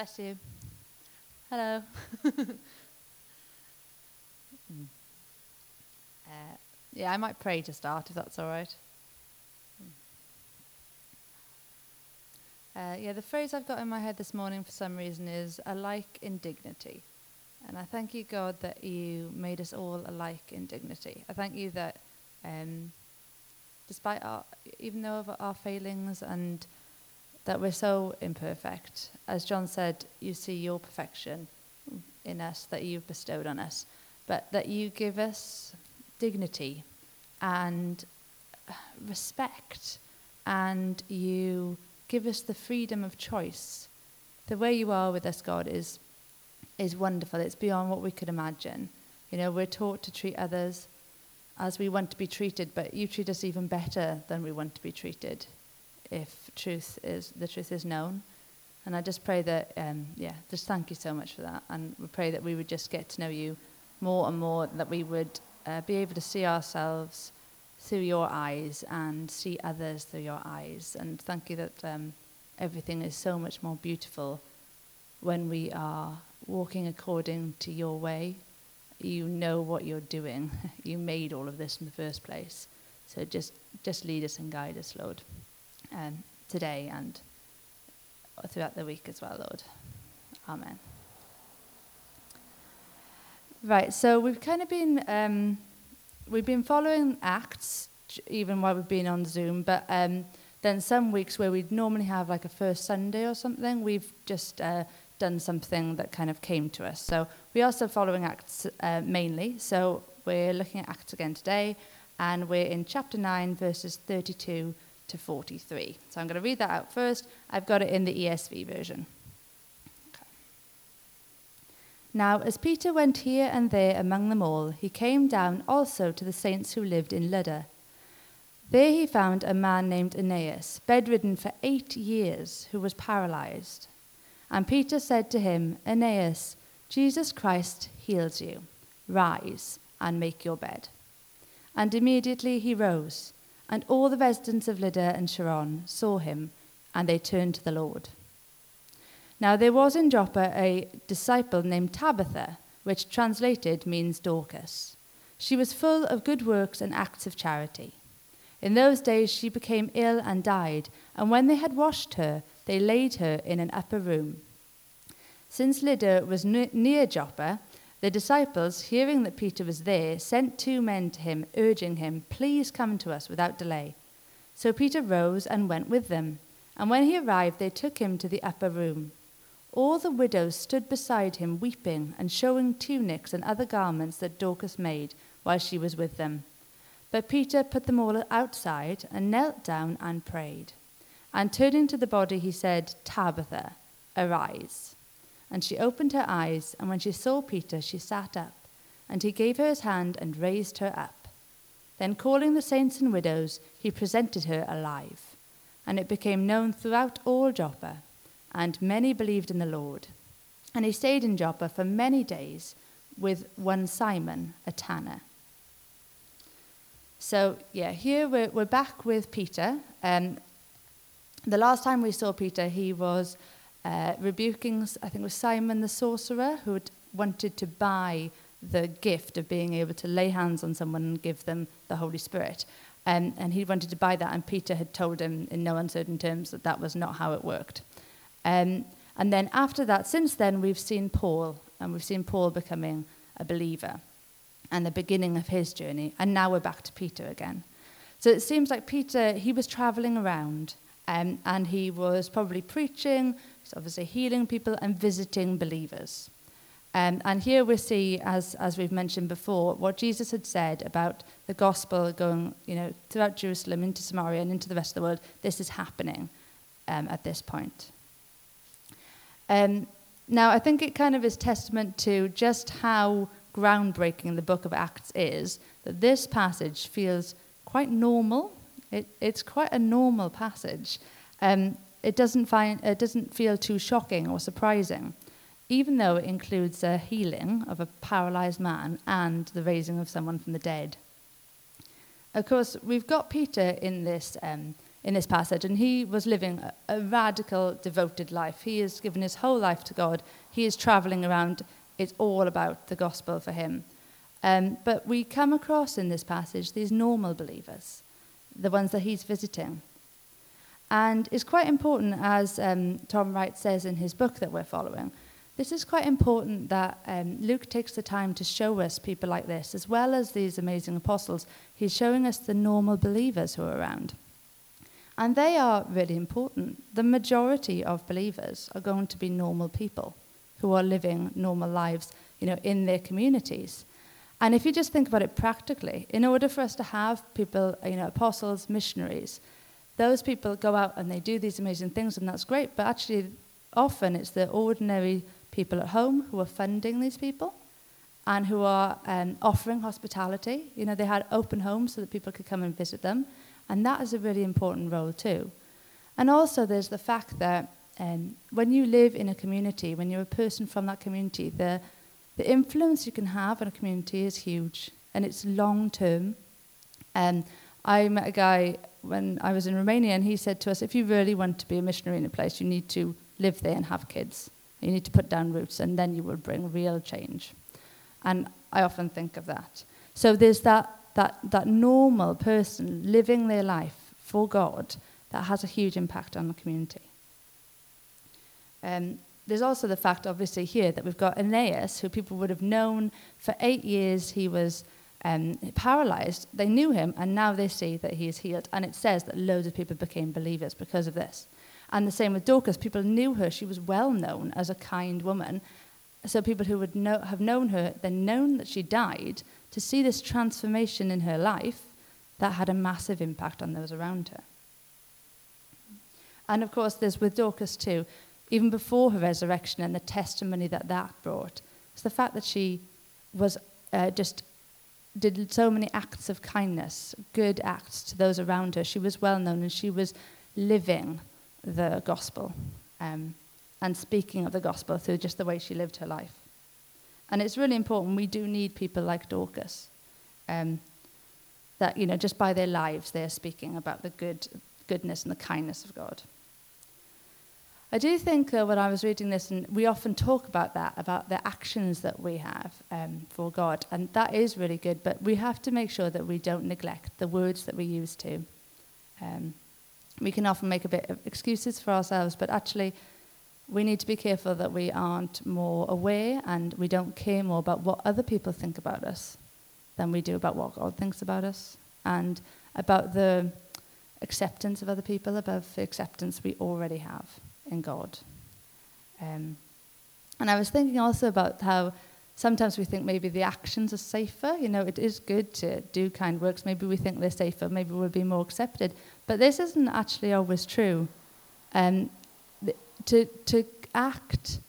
Bless you. Hello. Uh, yeah, I might pray to start if that's all right. Uh, yeah, the phrase I've got in my head this morning for some reason is alike in dignity. And I thank you, God, that you made us all alike in dignity. I thank you that um, despite our, even though of our failings and that we're so imperfect, as John said, you see your perfection in us that you've bestowed on us, but that you give us dignity and respect and you give us the freedom of choice. The way you are with us, God, is, is wonderful. It's beyond what we could imagine. You know, we're taught to treat others as we want to be treated, but you treat us even better than we want to be treated if truth is the truth is known. And I just pray that, um, yeah, just thank you so much for that. And we pray that we would just get to know you more and more, that we would uh, be able to see ourselves through your eyes and see others through your eyes. And thank you that um, everything is so much more beautiful when we are walking according to your way you know what you're doing. you made all of this in the first place. So just, just lead us and guide us, Lord, um, today and throughout the week as well, Lord. Amen. Right, so we've kind of been um, we've been following Acts even while we've been on Zoom, but um, then some weeks where we'd normally have like a first Sunday or something, we've just uh, done something that kind of came to us. So we are still following Acts uh, mainly. So we're looking at Acts again today, and we're in chapter 9, verses 32 to 43. So I'm going to read that out first. I've got it in the ESV version. Now, as Peter went here and there among them all, he came down also to the saints who lived in Lydda. There he found a man named Aeneas, bedridden for eight years, who was paralyzed. And Peter said to him, Aeneas, Jesus Christ heals you. Rise and make your bed. And immediately he rose, and all the residents of Lydda and Sharon saw him, and they turned to the Lord. Now there was in Joppa a disciple named Tabitha, which translated means Dorcas. She was full of good works and acts of charity. In those days she became ill and died, and when they had washed her, they laid her in an upper room. Since Lydda was near Joppa, the disciples, hearing that Peter was there, sent two men to him, urging him, Please come to us without delay. So Peter rose and went with them. And when he arrived, they took him to the upper room. All the widows stood beside him, weeping and showing tunics and other garments that Dorcas made while she was with them. But Peter put them all outside and knelt down and prayed. And turning to the body, he said, Tabitha, arise. And she opened her eyes, and when she saw Peter, she sat up. And he gave her his hand and raised her up. Then, calling the saints and widows, he presented her alive. And it became known throughout all Joppa, and many believed in the Lord. And he stayed in Joppa for many days with one Simon, a tanner. So, yeah, here we're, we're back with Peter. Um, the last time we saw Peter, he was uh, rebuking, I think it was Simon the sorcerer, who had wanted to buy the gift of being able to lay hands on someone and give them the Holy Spirit. Um, and he wanted to buy that, and Peter had told him in no uncertain terms that that was not how it worked. Um, and then after that, since then, we've seen Paul, and we've seen Paul becoming a believer and the beginning of his journey. And now we're back to Peter again. So it seems like Peter, he was traveling around um, and he was probably preaching, he's obviously healing people and visiting believers. Um, and here we see, as, as we've mentioned before, what Jesus had said about the gospel going you know, throughout Jerusalem, into Samaria, and into the rest of the world. This is happening um, at this point. Um, now, I think it kind of is testament to just how groundbreaking the book of Acts is that this passage feels quite normal. It, it's quite a normal passage. Um, it doesn't, find, it doesn't feel too shocking or surprising, even though it includes a healing of a paralyzed man and the raising of someone from the dead. Of course, we've got Peter in this, um, in this passage, and he was living a, a radical, devoted life. He has given his whole life to God. He is traveling around. It's all about the gospel for him. Um, but we come across in this passage these normal believers, the ones that he's visiting. And it's quite important, as um, Tom Wright says in his book that we're following, this is quite important that um, Luke takes the time to show us people like this, as well as these amazing apostles. He's showing us the normal believers who are around. And they are really important. The majority of believers are going to be normal people who are living normal lives, you know, in their communities. And if you just think about it practically, in order for us to have people, you know, apostles, missionaries, those people go out and they do these amazing things, and that's great. But actually, often it's the ordinary people at home who are funding these people and who are um, offering hospitality. You know, they had open homes so that people could come and visit them. And that is a really important role too. And also, there's the fact that um, when you live in a community, when you're a person from that community, the, the influence you can have on a community is huge and it's long term. Um, I met a guy when I was in Romania, and he said to us, if you really want to be a missionary in a place, you need to live there and have kids. You need to put down roots, and then you will bring real change. And I often think of that. So there's that, that, that normal person living their life for God that has a huge impact on the community. Um, there's also the fact, obviously, here that we've got Aeneas, who people would have known for eight years he was um, paralyzed. They knew him, and now they see that he is healed. And it says that loads of people became believers because of this. And the same with Dorcas. People knew her. She was well known as a kind woman. So people who would know, have known her, then known that she died, to see this transformation in her life, that had a massive impact on those around her. And of course, there's with Dorcas too, even before her resurrection and the testimony that that brought. It's the fact that she was uh, just did so many acts of kindness, good acts to those around her. She was well known and she was living the gospel um, and speaking of the gospel through just the way she lived her life. And it's really important. We do need people like Dorcas. Um, that, you know, just by their lives, they're speaking about the good, goodness and the kindness of God. I do think, though, when I was reading this, and we often talk about that, about the actions that we have um, for God, and that is really good, but we have to make sure that we don't neglect the words that we use to. Um, we can often make a bit of excuses for ourselves, but actually, we need to be careful that we aren't more aware and we don't care more about what other people think about us than we do about what God thinks about us and about the acceptance of other people above the acceptance we already have in God. Um, and I was thinking also about how sometimes we think maybe the actions are safer. You know, it is good to do kind works. Maybe we think they're safer. Maybe we'll be more accepted. But this isn't actually always true. Um, to, to act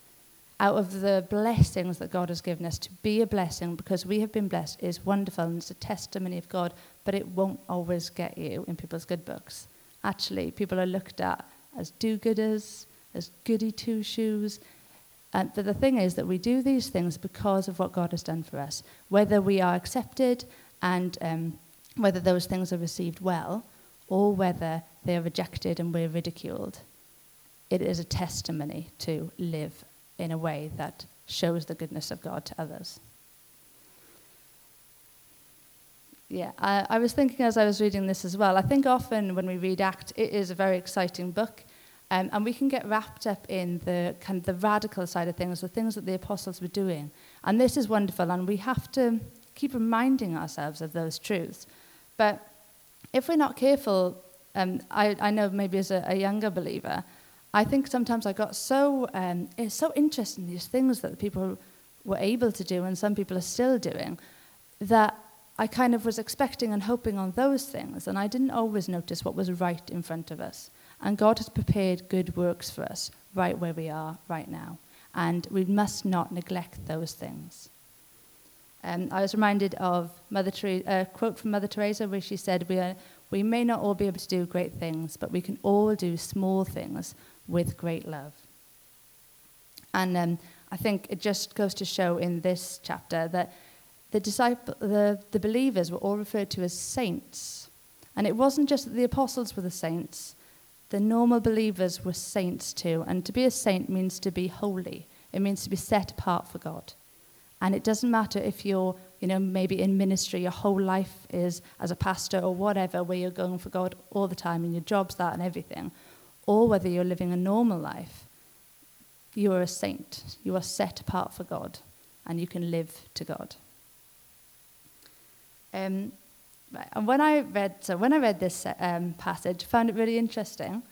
out of the blessings that God has given us, to be a blessing because we have been blessed, is wonderful and it's a testimony of God, but it won't always get you in people's good books. Actually, people are looked at as do gooders, as goody two shoes. And, but the thing is that we do these things because of what God has done for us. Whether we are accepted and um, whether those things are received well, or whether they are rejected and we're ridiculed, it is a testimony to live in a way that shows the goodness of God to others. Yeah, I, I was thinking as I was reading this as well. I think often when we read Act, it is a very exciting book. Um, and we can get wrapped up in the kind of the radical side of things, the things that the apostles were doing. And this is wonderful, and we have to keep reminding ourselves of those truths. But if we're not careful, um, I, I know maybe as a, a, younger believer, I think sometimes I got so um, it's so interested in these things that people were able to do, and some people are still doing, that I kind of was expecting and hoping on those things, and I didn't always notice what was right in front of us. And God has prepared good works for us right where we are right now. And we must not neglect those things. Um, I was reminded of Mother Teresa, a quote from Mother Teresa where she said, we, are, we may not all be able to do great things, but we can all do small things with great love. And um, I think it just goes to show in this chapter that the, disciple, the, the believers were all referred to as saints And it wasn't just that the apostles were the saints, the normal believers were saints too. And to be a saint means to be holy, it means to be set apart for God. And it doesn't matter if you're, you know, maybe in ministry, your whole life is as a pastor or whatever, where you're going for God all the time and your job's that and everything, or whether you're living a normal life, you are a saint. You are set apart for God and you can live to God. Um, when I read, so when I read this um, passage, I found it really interesting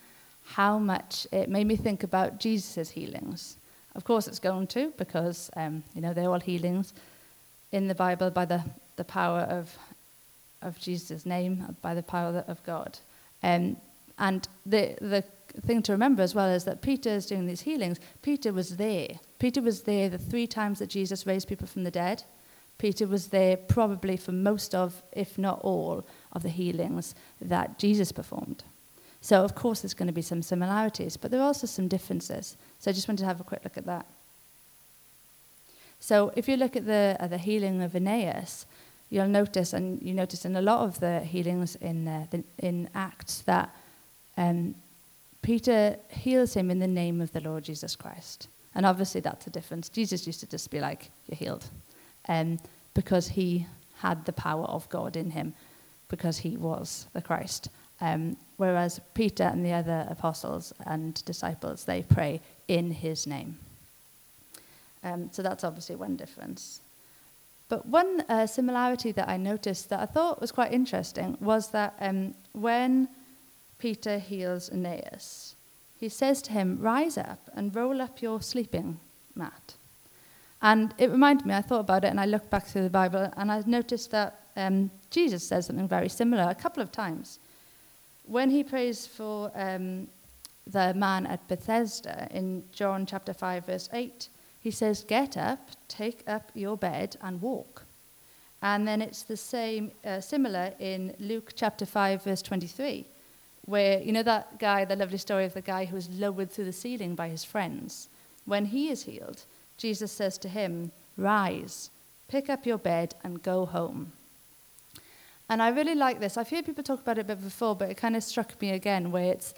how much it made me think about Jesus' healings. Of course, it's going to, because, um, you know, they're all healings in the Bible by the, the power of, of Jesus' name, by the power of God. Um, and the, the thing to remember as well is that Peter is doing these healings. Peter was there. Peter was there the three times that Jesus raised people from the dead. Peter was there probably for most of, if not all, of the healings that Jesus performed. So, of course, there's going to be some similarities, but there are also some differences. So, I just wanted to have a quick look at that. So, if you look at the, uh, the healing of Aeneas, you'll notice, and you notice in a lot of the healings in, uh, the, in Acts, that um, Peter heals him in the name of the Lord Jesus Christ. And obviously, that's a difference. Jesus used to just be like, You're healed. Um, because he had the power of God in him, because he was the Christ. Um, whereas Peter and the other apostles and disciples, they pray in his name. Um, so that's obviously one difference. But one uh, similarity that I noticed that I thought was quite interesting was that um, when Peter heals Aeneas, he says to him, Rise up and roll up your sleeping mat. And it reminded me, I thought about it and I looked back through the Bible and I noticed that um, Jesus says something very similar a couple of times when he prays for um, the man at Bethesda in John chapter 5, verse 8, he says, Get up, take up your bed, and walk. And then it's the same, uh, similar in Luke chapter 5, verse 23, where, you know, that guy, the lovely story of the guy who was lowered through the ceiling by his friends. When he is healed, Jesus says to him, Rise, pick up your bed, and go home. And I really like this. I've heard people talk about it a bit before, but it kind of struck me again where it's,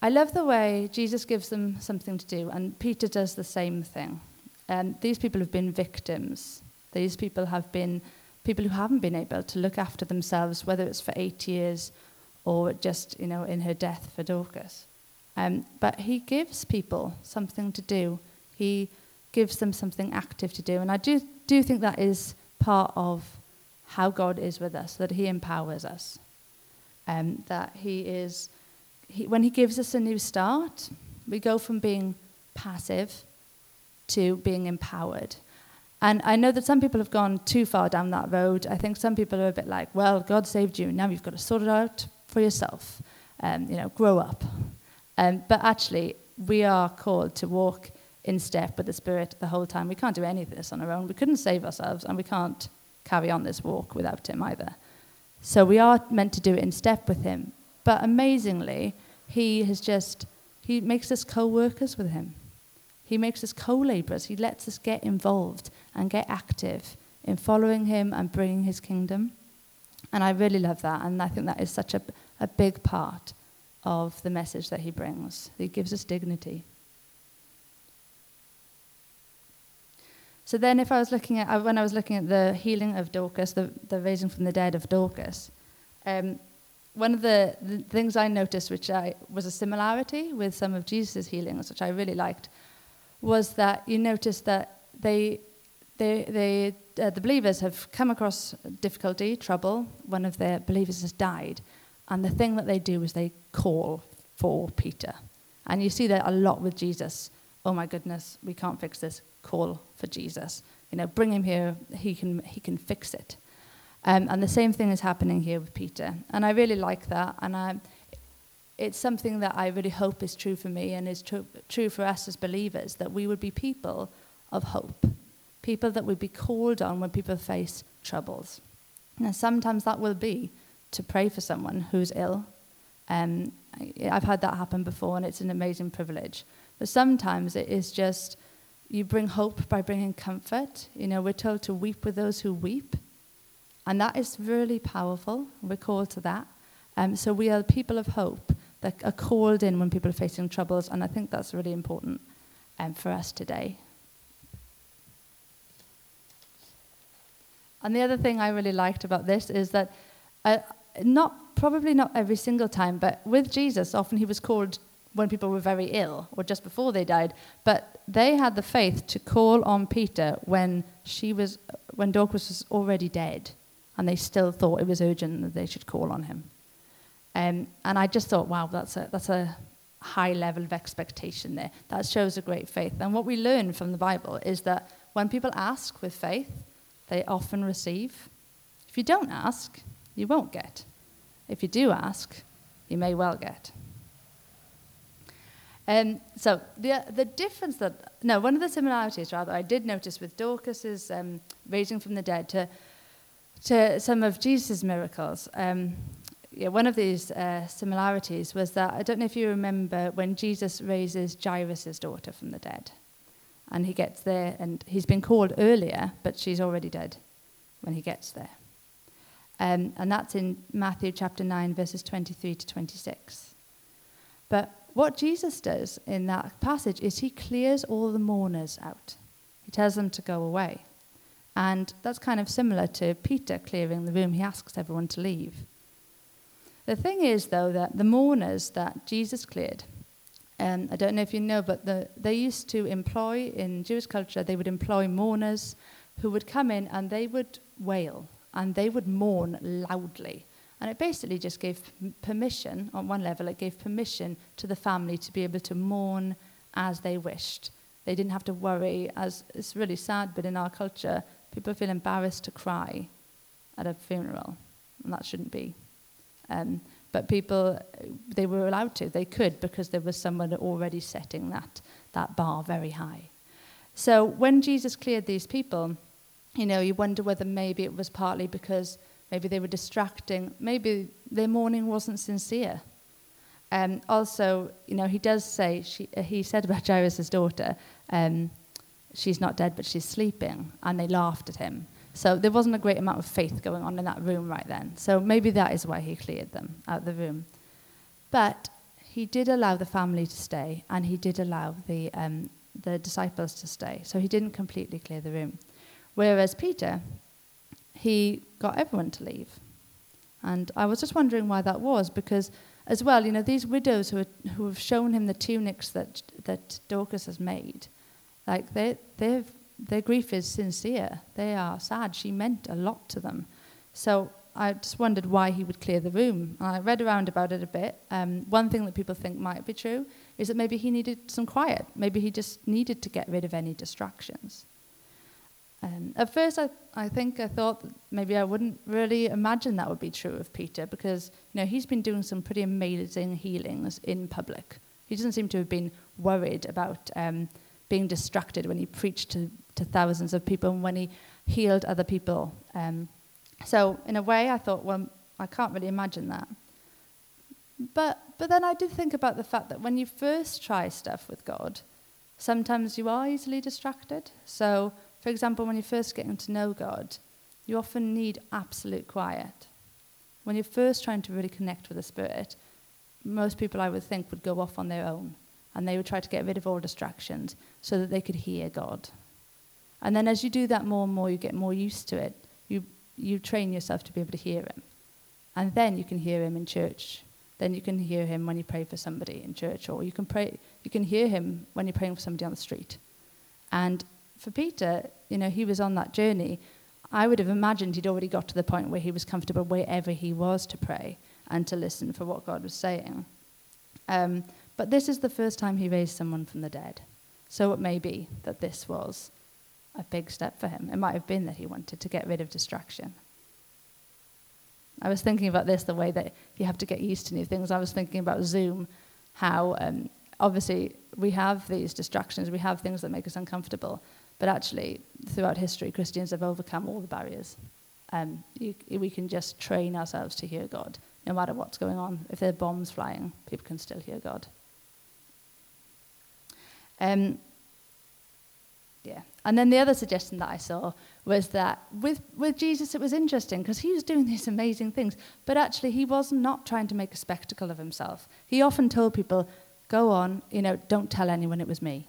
I love the way Jesus gives them something to do, and Peter does the same thing. Um, these people have been victims. These people have been people who haven't been able to look after themselves, whether it's for eight years or just, you know, in her death for Dorcas. Um, but he gives people something to do. He gives them something active to do. And I do, do think that is part of how God is with us, that He empowers us. Um, that He is, he, when He gives us a new start, we go from being passive to being empowered. And I know that some people have gone too far down that road. I think some people are a bit like, well, God saved you, now you've got to sort it out for yourself. Um, you know, grow up. Um, but actually, we are called to walk in step with the Spirit the whole time. We can't do any of this on our own. We couldn't save ourselves, and we can't carry on this walk without him either. So we are meant to do it in step with him. But amazingly, he has just, he makes us co workers with him. He makes us co laborers. He lets us get involved and get active in following him and bringing his kingdom. And I really love that. And I think that is such a, a big part of the message that he brings. He gives us dignity. So then, if I was looking at, uh, when I was looking at the healing of Dorcas, the, the raising from the dead of Dorcas, um, one of the, the, things I noticed, which I, was a similarity with some of Jesus' healings, which I really liked, was that you notice that they, they, they, uh, the believers have come across difficulty, trouble. One of their believers has died. And the thing that they do is they call for Peter. And you see that a lot with Jesus. Oh my goodness, we can't fix this call for Jesus. You know, bring him here, he can, he can fix it. Um, and the same thing is happening here with Peter. And I really like that. And I, it's something that I really hope is true for me and is true, true for us as believers that we would be people of hope, people that would be called on when people face troubles. Now, sometimes that will be to pray for someone who's ill. Um, I've had that happen before, and it's an amazing privilege. But sometimes it is just you bring hope by bringing comfort. You know, we're told to weep with those who weep. And that is really powerful. We're called to that. Um, so we are people of hope that are called in when people are facing troubles, and I think that's really important um, for us today. And the other thing I really liked about this is that, uh, not probably not every single time, but with Jesus, often he was called when people were very ill or just before they died. But they had the faith to call on Peter when she was, when Dorcas was already dead, and they still thought it was urgent that they should call on him. Um, and I just thought, wow, that's a that's a high level of expectation there. That shows a great faith. And what we learn from the Bible is that when people ask with faith, they often receive. If you don't ask, you won't get. If you do ask, you may well get. Um, so the, the difference that, no, one of the similarities rather I did notice with Dorcas's um, raising from the dead to, to some of Jesus' miracles, um, yeah, one of these uh, similarities was that, I don't know if you remember when Jesus raises Jairus' daughter from the dead. And he gets there, and he's been called earlier, but she's already dead when he gets there. Um, and that's in Matthew chapter 9, verses 23 to 26. But what Jesus does in that passage is he clears all the mourners out. He tells them to go away. And that's kind of similar to Peter clearing the room. He asks everyone to leave. The thing is, though, that the mourners that Jesus cleared, um, I don't know if you know, but the, they used to employ, in Jewish culture, they would employ mourners who would come in and they would wail and they would mourn loudly. And it basically just gave permission, on one level, it gave permission to the family to be able to mourn as they wished. They didn't have to worry, as it's really sad, but in our culture, people feel embarrassed to cry at a funeral, and that shouldn't be. Um, but people, they were allowed to, they could, because there was someone already setting that, that bar very high. So when Jesus cleared these people, you know, you wonder whether maybe it was partly because maybe they were distracting, maybe their mourning wasn't sincere. Um, also, you know, he does say, she, uh, he said about Jairus' daughter, um, she's not dead, but she's sleeping, and they laughed at him. So there wasn't a great amount of faith going on in that room right then. So maybe that is why he cleared them out of the room. But he did allow the family to stay, and he did allow the, um, the disciples to stay. So he didn't completely clear the room. Whereas Peter, he got everyone to leave. And I was just wondering why that was, because as well, you know, these widows who, are, who have shown him the tunics that, that Dorcas has made, like they, they've, their grief is sincere. They are sad. She meant a lot to them. So I just wondered why he would clear the room. I read around about it a bit. Um, one thing that people think might be true is that maybe he needed some quiet. Maybe he just needed to get rid of any distractions. Um, at first, I, I think I thought maybe I wouldn't really imagine that would be true of Peter because you know he's been doing some pretty amazing healings in public. He doesn't seem to have been worried about um, being distracted when he preached to, to thousands of people and when he healed other people. Um, so in a way, I thought, well, I can't really imagine that. But but then I did think about the fact that when you first try stuff with God, sometimes you are easily distracted. So for example, when you're first getting to know God, you often need absolute quiet. When you're first trying to really connect with the Spirit, most people I would think would go off on their own and they would try to get rid of all distractions so that they could hear God. And then as you do that more and more, you get more used to it. You, you train yourself to be able to hear Him. And then you can hear Him in church. Then you can hear Him when you pray for somebody in church, or you can, pray, you can hear Him when you're praying for somebody on the street. And for Peter, you know, he was on that journey. I would have imagined he'd already got to the point where he was comfortable wherever he was to pray and to listen for what God was saying. Um, but this is the first time he raised someone from the dead. So it may be that this was a big step for him. It might have been that he wanted to get rid of distraction. I was thinking about this the way that you have to get used to new things. I was thinking about Zoom, how um, obviously we have these distractions, we have things that make us uncomfortable. But actually, throughout history, Christians have overcome all the barriers. Um, you, we can just train ourselves to hear God, no matter what's going on. If there are bombs flying, people can still hear God. Um, Yeah. And then the other suggestion that I saw was that with, with Jesus, it was interesting because he was doing these amazing things, but actually, he was not trying to make a spectacle of himself. He often told people, Go on, you know, don't tell anyone it was me.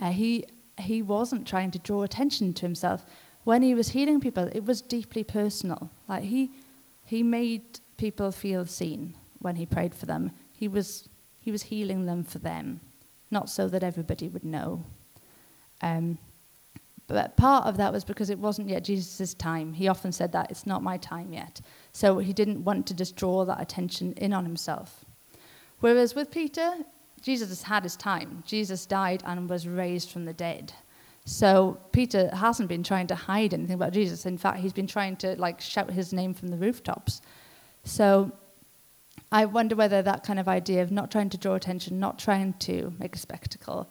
Uh, he, he wasn't trying to draw attention to himself. When he was healing people, it was deeply personal. Like he, he made people feel seen when he prayed for them. He was, he was healing them for them, not so that everybody would know. Um, but part of that was because it wasn't yet Jesus' time. He often said that it's not my time yet. So he didn't want to just draw that attention in on himself. Whereas with Peter, Jesus has had his time. Jesus died and was raised from the dead. So Peter hasn't been trying to hide anything about Jesus. In fact, he's been trying to like shout his name from the rooftops. So I wonder whether that kind of idea of not trying to draw attention, not trying to make a spectacle,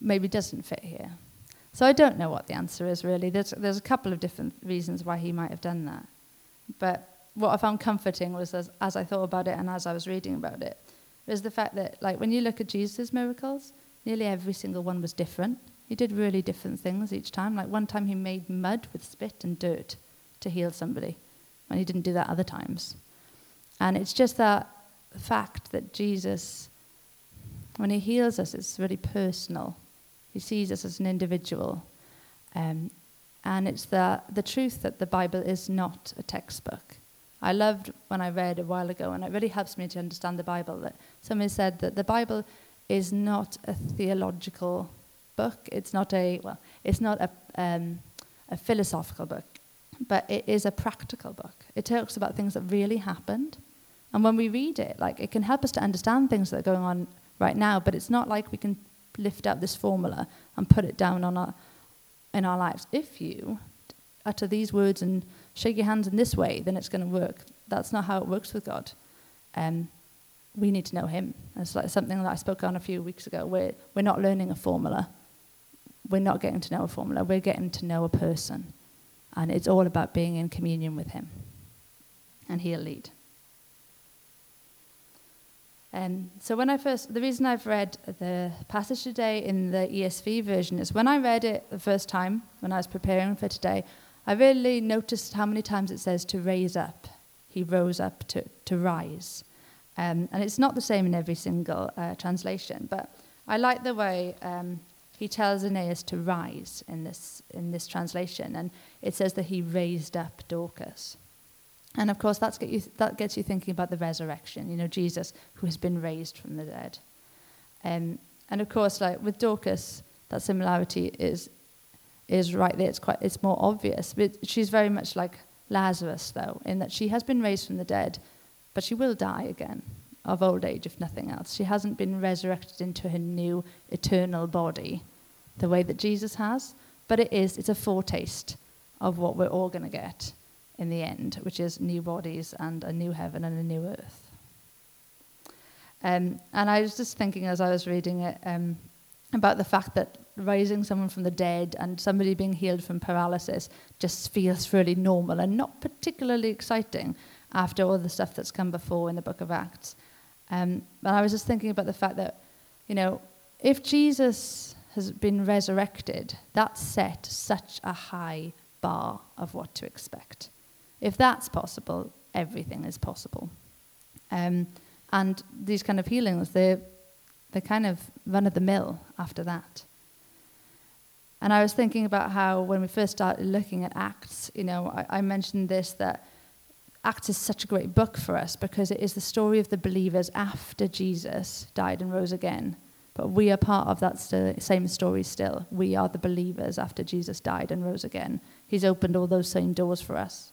maybe doesn't fit here. So I don't know what the answer is really. There's, there's a couple of different reasons why he might have done that. But what I found comforting was as, as I thought about it and as I was reading about it, was the fact that like when you look at Jesus' miracles, nearly every single one was different. He did really different things each time. Like one time he made mud with spit and dirt to heal somebody, and he didn't do that other times. And it's just that fact that Jesus, when he heals us, it's really personal. He sees us as an individual. Um, and it's the, the truth that the Bible is not a textbook. I loved when I read a while ago, and it really helps me to understand the Bible, that somebody said that the Bible is not a theological book. It's not a, well, it's not a, um, a philosophical book, but it is a practical book. It talks about things that really happened. And when we read it, like, it can help us to understand things that are going on right now, but it's not like we can lift up this formula and put it down on our, in our lives. If you utter these words and shake your hands in this way, then it's going to work. That's not how it works with God. Um, we need to know Him. It's like something that I spoke on a few weeks ago. We're, we're not learning a formula. We're not getting to know a formula. We're getting to know a person. And it's all about being in communion with Him. And He'll lead. Um, so when I first, the reason I've read the passage today in the ESV version is when I read it the first time, when I was preparing for today, I really noticed how many times it says to raise up. He rose up to, to rise. Um, and it's not the same in every single uh, translation, but I like the way um, he tells Aeneas to rise in this, in this translation. And it says that he raised up Dorcas. And of course, that's get you, that gets you thinking about the resurrection, you know, Jesus who has been raised from the dead. Um, and of course, like with Dorcas, that similarity is, is right there. It's, quite, it's more obvious. But she's very much like Lazarus, though, in that she has been raised from the dead, but she will die again of old age, if nothing else. She hasn't been resurrected into her new eternal body the way that Jesus has, but it is, it's a foretaste of what we're all going to get in the end, which is new bodies and a new heaven and a new earth. Um, and I was just thinking as I was reading it um, about the fact that raising someone from the dead and somebody being healed from paralysis just feels really normal and not particularly exciting after all the stuff that's come before in the book of Acts. Um, I was just thinking about the fact that, you know, if Jesus has been resurrected, that set such a high bar of what to expect. If that's possible, everything is possible. Um, and these kind of healings, they're, they're kind of run of the mill after that. And I was thinking about how when we first started looking at Acts, you know, I, I mentioned this that Acts is such a great book for us because it is the story of the believers after Jesus died and rose again. But we are part of that st- same story still. We are the believers after Jesus died and rose again. He's opened all those same doors for us.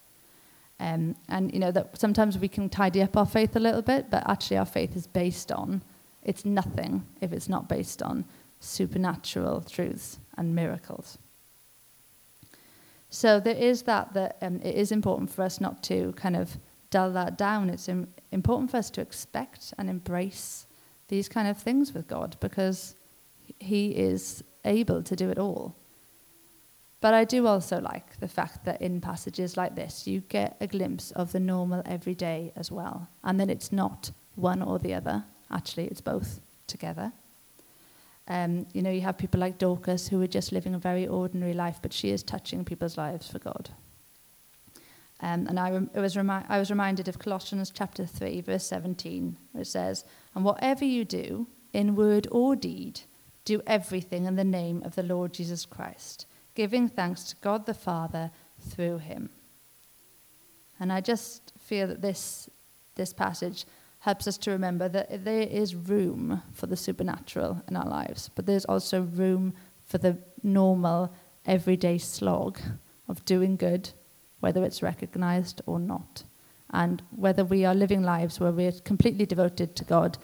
Um, and you know that sometimes we can tidy up our faith a little bit, but actually our faith is based on it's nothing if it's not based on supernatural truths and miracles. So there is that that um, it is important for us not to kind of dull that down. It's Im- important for us to expect and embrace these kind of things with God because He is able to do it all. But I do also like the fact that in passages like this, you get a glimpse of the normal everyday as well. And then it's not one or the other, actually, it's both together. Um, you know, you have people like Dorcas who are just living a very ordinary life, but she is touching people's lives for God. Um, and I, rem- was remi- I was reminded of Colossians chapter 3, verse 17, where it says, And whatever you do, in word or deed, do everything in the name of the Lord Jesus Christ, giving thanks to God the Father through him. And I just feel that this, this passage helps us to remember that there is room for the supernatural in our lives, but there's also room for the normal, everyday slog of doing good, whether it's recognized or not. And whether we are living lives where we're completely devoted to God,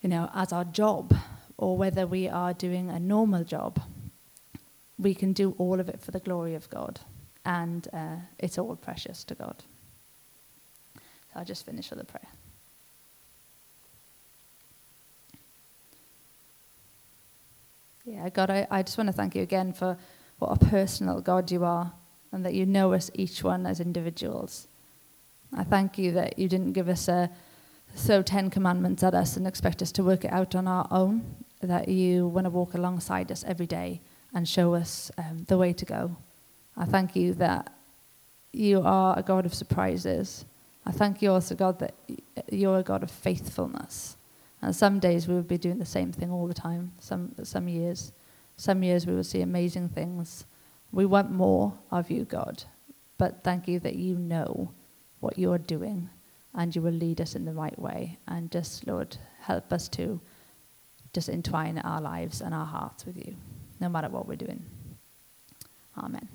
you know, as our job, or whether we are doing a normal job, we can do all of it for the glory of God. And uh, it's all precious to God. So I'll just finish with a prayer. Yeah, God, I, I just want to thank you again for what a personal God you are and that you know us each one as individuals. I thank you that you didn't give us a throw Ten Commandments at us and expect us to work it out on our own, that you want to walk alongside us every day and show us um, the way to go. I thank you that you are a God of surprises. I thank you also, God, that you're a God of faithfulness. And some days we will be doing the same thing all the time, some, some years. Some years we will see amazing things. We want more of you, God. But thank you that you know what you're doing and you will lead us in the right way. And just, Lord, help us to just entwine our lives and our hearts with you, no matter what we're doing. Amen.